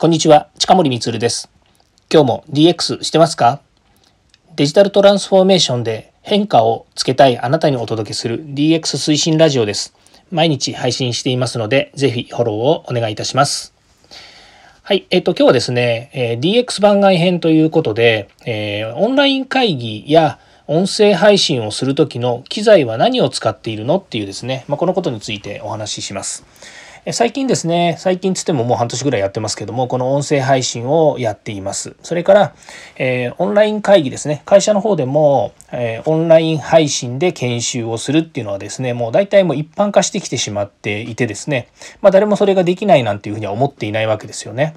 こんにちは、近森光です。今日も DX してますか？デジタルトランスフォーメーションで変化をつけたいあなたにお届けする DX 推進ラジオです。毎日配信していますので、ぜひフォローをお願いいたします。はい、えっと、今日はですね、え DX 番外編ということで、えー、オンライン会議や音声配信をする時の機材は何を使っているのっていうですね、まあ、このことについてお話しします。最近ですね、最近つってももう半年ぐらいやってますけども、この音声配信をやっています。それから、えー、オンライン会議ですね、会社の方でも、えー、オンライン配信で研修をするっていうのはですね、もう大体もう一般化してきてしまっていてですね、まあ誰もそれができないなんていうふうには思っていないわけですよね。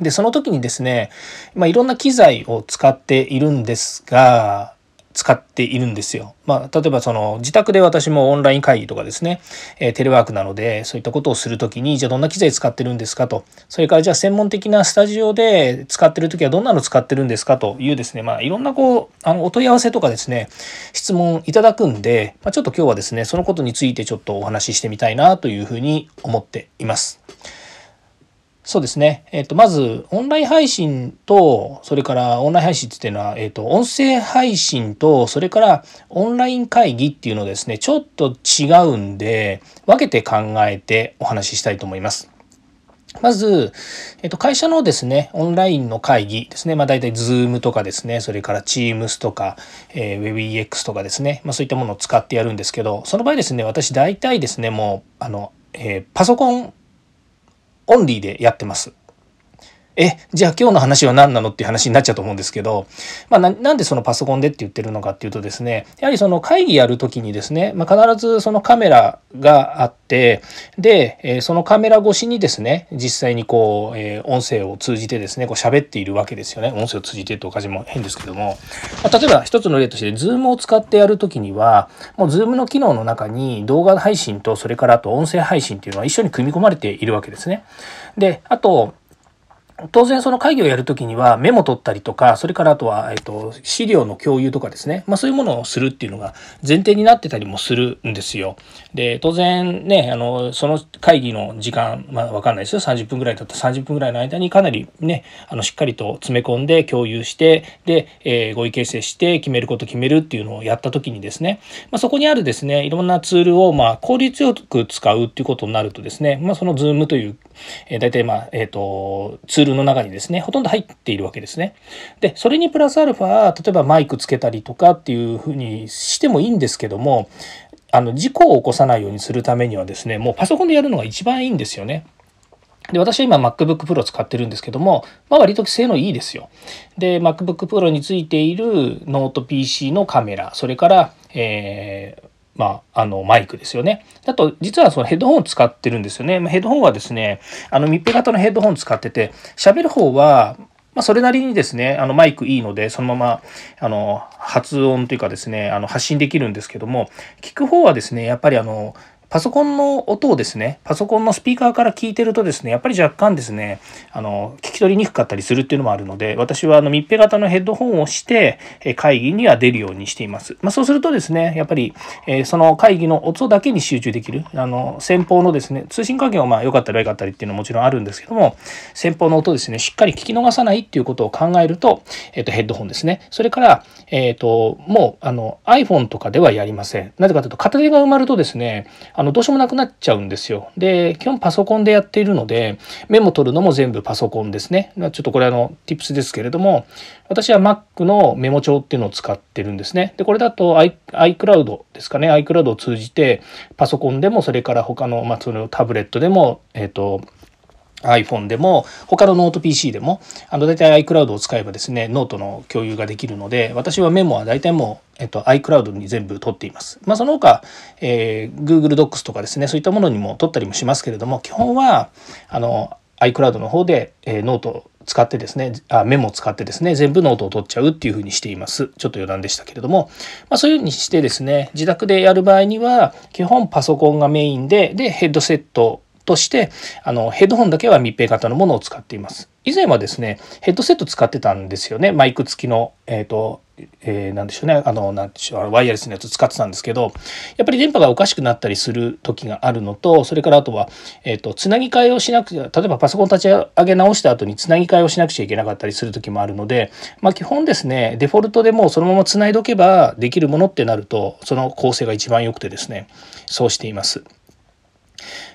で、その時にですね、まあ、いろんな機材を使っているんですが、使っているんですよ。まあ、例えばその自宅で私もオンライン会議とかですね、えー、テレワークなのでそういったことをする時にじゃあどんな機材使ってるんですかとそれからじゃあ専門的なスタジオで使ってる時はどんなの使ってるんですかというですねまあいろんなこうあのお問い合わせとかですね質問いただくんで、まあ、ちょっと今日はですねそのことについてちょっとお話ししてみたいなというふうに思っています。そうですね。えっ、と、まず、オンライン配信と、それからオンライン配信っていうのは、えっ、と、音声配信と、それからオンライン会議っていうのですね、ちょっと違うんで、分けて考えてお話ししたいと思います。まず、えっと、会社のですね、オンラインの会議ですね、まあ大体 Zoom とかですね、それから Teams とか、えー、WebEX とかですね、まあそういったものを使ってやるんですけど、その場合ですね、私大体ですね、もう、あの、えー、パソコンオンリーでやってます。え、じゃあ今日の話は何なのっていう話になっちゃうと思うんですけど、まあな、なんでそのパソコンでって言ってるのかっていうとですね、やはりその会議やるときにですね、まあ、必ずそのカメラがあって、で、え、そのカメラ越しにですね、実際にこう、え、音声を通じてですね、こう喋っているわけですよね。音声を通じてっていう感じも変ですけども、まあ、例えば一つの例として、 Zoom を使ってやるときには、もう Zoom の機能の中に動画配信とそれからあと音声配信っていうのは一緒に組み込まれているわけですね。で、あと、当然その会議をやるときにはメモ取ったりとか、それからあとは、えっと、資料の共有とかですね。まあそういうものをするっていうのが前提になってたりもするんですよ。で、当然ね、あの、その会議の時間、まあわかんないですよ。30分ぐらいだったら30分ぐらいの間にかなりね、あの、しっかりと詰め込んで共有して、で、えー、合意形成して決めること決めるっていうのをやったときにですね、まあそこにあるですね、いろんなツールをまあ効率よく使うっていうことになるとですね、まあその Zoom という、えー、大体まあ、えっ、ー、と、ツールの中にですね、ほとんど入っているわけですね。で、それにプラスアルファ、例えばマイクつけたりとかっていうふうにしてもいいんですけども、あの、事故を起こさないようにするためにはですね、もうパソコンでやるのが一番いいんですよね。で、私は今 MacBook Pro 使ってるんですけども、まあ割と性能いいですよ。で、MacBook Pro についているノート PC のカメラ、それから、えー、まあ、あの、マイクですよね。あと、実はそのヘッドホンを使ってるんですよね。ヘッドホンはですね、あの、密閉型のヘッドホン使ってて、喋る方は、まあ、それなりにですね、あの、マイクいいので、そのまま、あの、発音というかですね、あの、発信できるんですけども、聞く方はですね、やっぱりあの、パソコンの音をですね、パソコンのスピーカーから聞いてるとですね、やっぱり若干ですね、あの、聞き取りにくかったりするっていうのもあるので、私はあの密閉型のヘッドホンをして、会議には出るようにしています。まあ、そうするとですね、やっぱり、えー、その会議の音だけに集中できる、あの、先方のですね、通信環境はまあ良かったり悪かったりっていうのはもちろんあるんですけども、先方の音ですね、しっかり聞き逃さないっていうことを考えると、えっ、ー、と、ヘッドホンですね。それから、えっ、ー、と、もう、あの、iPhone とかではやりません。なぜかというと、片手が埋まるとですね、あの、どうしようもなくなっちゃうんですよ。で、基本パソコンでやっているので、メモ取るのも全部パソコンですね。ちょっとこれあの、tips ですけれども、私は Mac のメモ帳っていうのを使ってるんですね。で、これだと iCloud ですかね。iCloud を通じて、パソコンでも、それから他の、まあ、そのタブレットでも、えっ、ー、と、iPhone でも他のノート PC でもあの大体 iCloud を使えばですねノートの共有ができるので私はメモは大体もう、えっと、iCloud に全部取っています。まあその他、えー、Google Docs とかですねそういったものにも取ったりもしますけれども基本はあの iCloud の方で、えー、ノートを使ってですねあメモを使ってですね全部ノートを取っちゃうっていうふうにしていますちょっと余談でしたけれども、まあ、そういうふうにしてですね自宅でやる場合には基本パソコンがメインででヘッドセットとしてあのヘッドホンだけは密閉型のものを使っています。以前はですねヘッドセット使ってたんですよねマイク付きの、えーとえー、でしょうねあのなんでしょうワイヤレスのやつ使ってたんですけどやっぱり電波がおかしくなったりする時があるのとそれからあとは、えーと、つなぎ替えをしなくちゃ例えばパソコン立ち上げ直した後につなぎ替えをしなくちゃいけなかったりする時もあるので、まあ、基本ですねデフォルトでもうそのままつないどけばできるものってなるとその構成が一番良くてですねそうしています。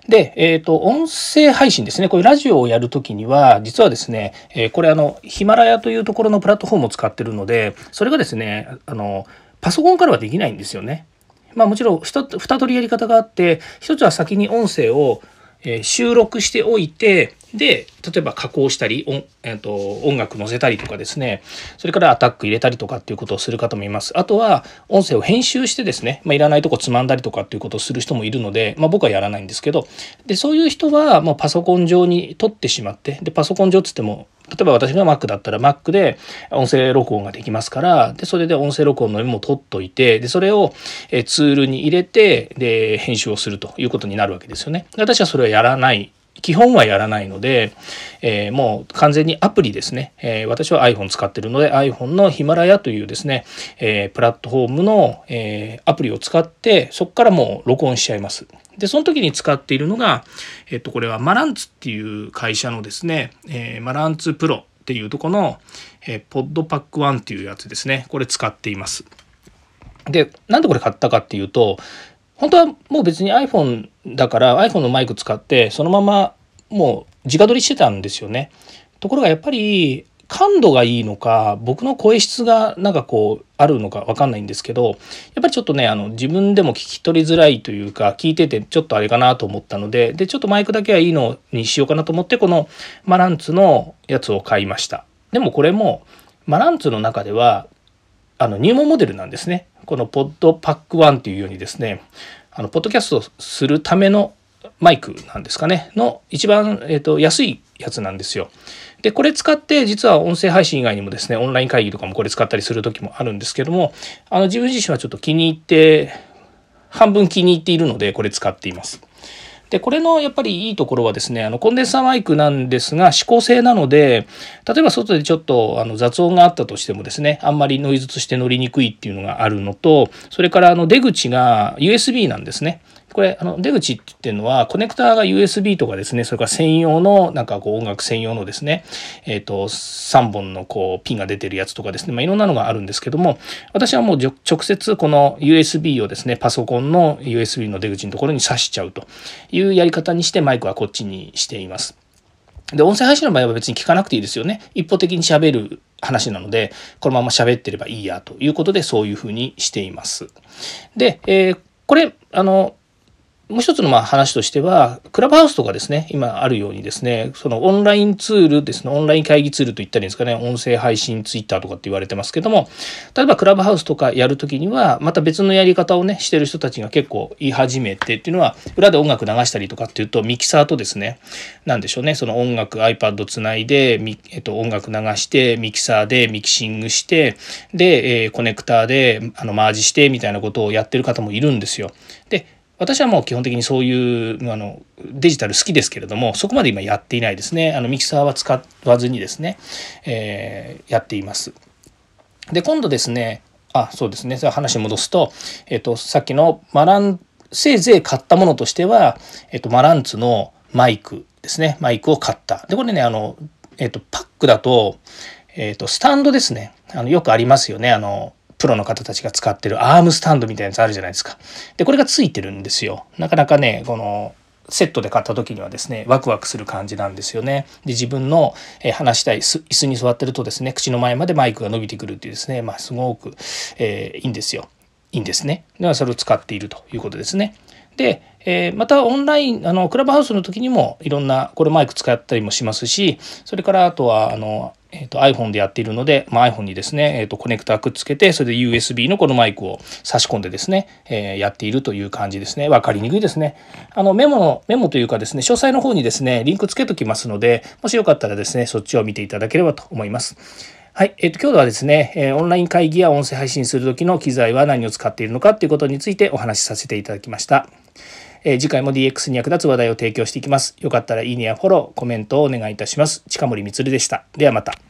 で、えっ、ー、と、音声配信ですね。これラジオをやるときには、実はですね、えー、これあの、ヒマラヤというところのプラットフォームを使ってるので、それがですね、あの、パソコンからはできないんですよね。まあもちろん2通りやり方があって、一つは先に音声を収録しておいて、で例えば加工したり音,、えーと、音楽載せたりとかですね。それからアタック入れたりとかっていうことをする方もいます。あとは音声を編集してですね、まあ、いらないとこつまんだりとかっていうことをする人もいるので、まあ、僕はやらないんですけど。でそういう人はもうパソコン上に撮ってしまってでパソコン上っつっても例えば私が Mac だったら Mac で音声録音ができますからでそれで音声録音のメモを取っといてでそれをツールに入れてで編集をするということになるわけですよね。私はそれはやらない基本はやらないので、えー、もう完全にアプリですね、えー、私は iPhone 使ってるので iPhone のヒマラヤというですね、えー、プラットフォームの、えアプリを使ってそこからもう録音しちゃいます。でその時に使っているのが、えっと、これはマランツっていう会社のですね、えマランツプロっていうとこの、えポッドパック1っていうやつですねこれ使っています。でなんでこれ買ったかっていうと本当はもう別に iPhone だから iPhone のマイク使ってそのままもう直撮りしてたんですよね。ところがやっぱり感度がいいのか僕の声質がなんかこうあるのか分かんないんですけどやっぱりちょっとねあの自分でも聞き取りづらいというか聞いててちょっとあれかなと思ったのででちょっとマイクだけはいいのにしようかなと思ってこのマランツのやつを買いましたでもこれもマランツの中ではあの入門モデルなんですねこのポッドパック1っていうようにですねあのポッドキャストするためのマイクなんですかねの一番、えーと、安いやつなんですよ。でこれ使って実は音声配信以外にもですねオンライン会議とかもこれ使ったりする時もあるんですけどもあの自分自身はちょっと気に入って半分気に入っているのでこれ使っています。でこれのやっぱりいいところはですねあのコンデンサーマイクなんですが指向性なので例えば外でちょっとあの雑音があったとしてもですねあんまりノイズとして乗りにくいっていうのがあるのとそれからあの出口が USB なんですね。これあの出口って言ってるのはコネクターが USB とかですねそれから専用のなんかこう音楽専用のですねえっ、ー、と3本のこうピンが出てるやつとかですねまあいろんなのがあるんですけども私はもう直接この USB をですねパソコンの USB の出口のところに挿しちゃうというやり方にしてマイクはこっちにしています。で、音声配信の場合は別に聞かなくていいですよね。一方的に喋る話なので、このまま喋ってればいいやということで、そういうふうにしています。で、えー、これ、あの、もう一つのまあ話としては、クラブハウスとかですね、今あるようにですね、そのオンラインツールですね、オンライン会議ツールと言ったらいいんですかね、音声配信ツイッターとかって言われてますけども、例えばクラブハウスとかやるときには、また別のやり方をね、してる人たちが結構言い始めてっていうのは、裏で音楽流したりとかっていうと、ミキサーとですね、なんでしょうね、その音楽 iPad つないで、えっと、音楽流して、ミキサーでミキシングして、で、え、コネクターであのマージしてみたいなことをやってる方もいるんですよ。で、私はもう基本的にそういうあのデジタル好きですけれどもそこまで今やっていないですね。あのミキサーは使わずにですね、えー、やっています。で今度ですねあそうですね。話戻すと,、えーと、さっきのマランせいぜい買ったものとしては、えーと、マランツのマイクですね。マイクを買った。でこれねあの、えーと、パックだと,、えー、とスタンドですね。あのよくありますよね。あのプロの方たちが使ってるアームスタンドみたいなやつあるじゃないですか。で、これがついてるんですよ。なかなかね、この、セットで買った時にはですね、ワクワクする感じなんですよね。で、自分の、話したい椅子に座ってるとですね、口の前までマイクが伸びてくるっていうですね、まあ、すごく、えー、いいんですよ。いいんですね。では、それを使っているということですね。で、えー、またオンラインあのクラブハウスの時にもいろんなこれマイク使ったりもしますしそれからあとはあのえーと、iPhone でやっているので、まあ、iPhone にですね、えーと、コネクタくっつけてそれで USB のこのマイクを差し込んでですね、えー、やっているという感じですね。分かりにくいですね。あのメモのメモというかですね詳細の方にですねリンクつけときますのでもしよかったらですねそっちを見ていただければと思います。はい、えーと、今日はですね、え、オンライン会議や音声配信する時の機材は何を使っているのかということについてお話しさせていただきました。えー、次回も DX に役立つ話題を提供していきます。よかったらいいねやフォロー、コメントをお願いいたします。近森光でした。ではまた。